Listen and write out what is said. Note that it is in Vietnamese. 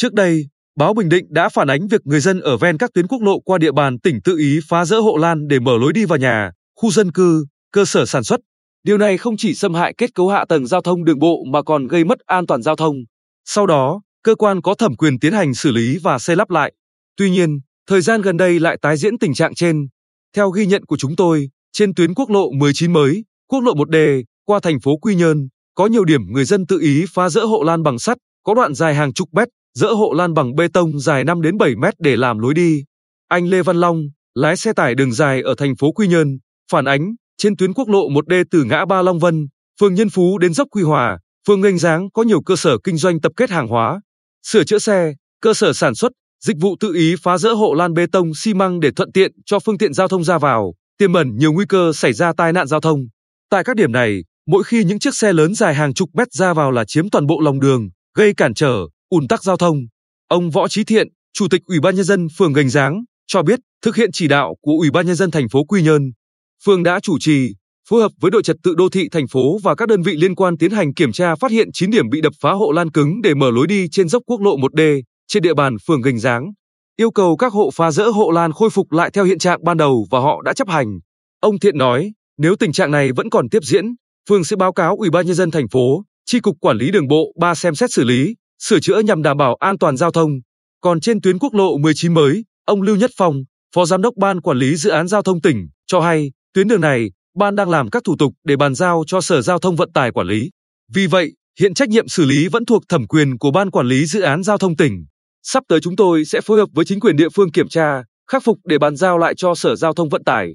Trước đây, báo Bình Định đã phản ánh việc người dân ở ven các tuyến quốc lộ qua địa bàn tỉnh tự ý phá rỡ hộ lan để mở lối đi vào nhà, khu dân cư, cơ sở sản xuất. Điều này không chỉ xâm hại kết cấu hạ tầng giao thông đường bộ mà còn gây mất an toàn giao thông. Sau đó, cơ quan có thẩm quyền tiến hành xử lý và xây lắp lại. Tuy nhiên, thời gian gần đây lại tái diễn tình trạng trên. Theo ghi nhận của chúng tôi, trên tuyến quốc lộ 19 mới, quốc lộ 1D, qua thành phố Quy Nhơn, có nhiều điểm người dân tự ý phá rỡ hộ lan bằng sắt, có đoạn dài hàng chục mét, dỡ hộ lan bằng bê tông dài 5 đến 7 mét để làm lối đi. Anh Lê Văn Long, lái xe tải đường dài ở thành phố Quy Nhơn, phản ánh trên tuyến quốc lộ 1D từ ngã ba Long Vân, phường Nhân Phú đến dốc Quy Hòa, phường Nghênh Giáng có nhiều cơ sở kinh doanh tập kết hàng hóa, sửa chữa xe, cơ sở sản xuất, dịch vụ tự ý phá rỡ hộ lan bê tông xi măng để thuận tiện cho phương tiện giao thông ra vào, tiềm ẩn nhiều nguy cơ xảy ra tai nạn giao thông. Tại các điểm này, mỗi khi những chiếc xe lớn dài hàng chục mét ra vào là chiếm toàn bộ lòng đường, gây cản trở, ùn tắc giao thông. Ông Võ trí Thiện, Chủ tịch Ủy ban nhân dân phường Gành Giáng cho biết, thực hiện chỉ đạo của Ủy ban nhân dân thành phố Quy Nhơn, phường đã chủ trì phối hợp với đội trật tự đô thị thành phố và các đơn vị liên quan tiến hành kiểm tra phát hiện 9 điểm bị đập phá hộ lan cứng để mở lối đi trên dốc quốc lộ 1D trên địa bàn phường Gành Giáng. Yêu cầu các hộ phá rỡ hộ lan khôi phục lại theo hiện trạng ban đầu và họ đã chấp hành. Ông Thiện nói, nếu tình trạng này vẫn còn tiếp diễn, phường sẽ báo cáo Ủy ban nhân dân thành phố, chi cục quản lý đường bộ 3 xem xét xử lý, sửa chữa nhằm đảm bảo an toàn giao thông. Còn trên tuyến quốc lộ 19 mới, ông Lưu Nhất Phong, Phó Giám đốc Ban Quản lý Dự án Giao thông tỉnh, cho hay, tuyến đường này, ban đang làm các thủ tục để bàn giao cho Sở Giao thông Vận tải quản lý. Vì vậy, hiện trách nhiệm xử lý vẫn thuộc thẩm quyền của Ban Quản lý Dự án Giao thông tỉnh. Sắp tới chúng tôi sẽ phối hợp với chính quyền địa phương kiểm tra, khắc phục để bàn giao lại cho Sở Giao thông Vận tải.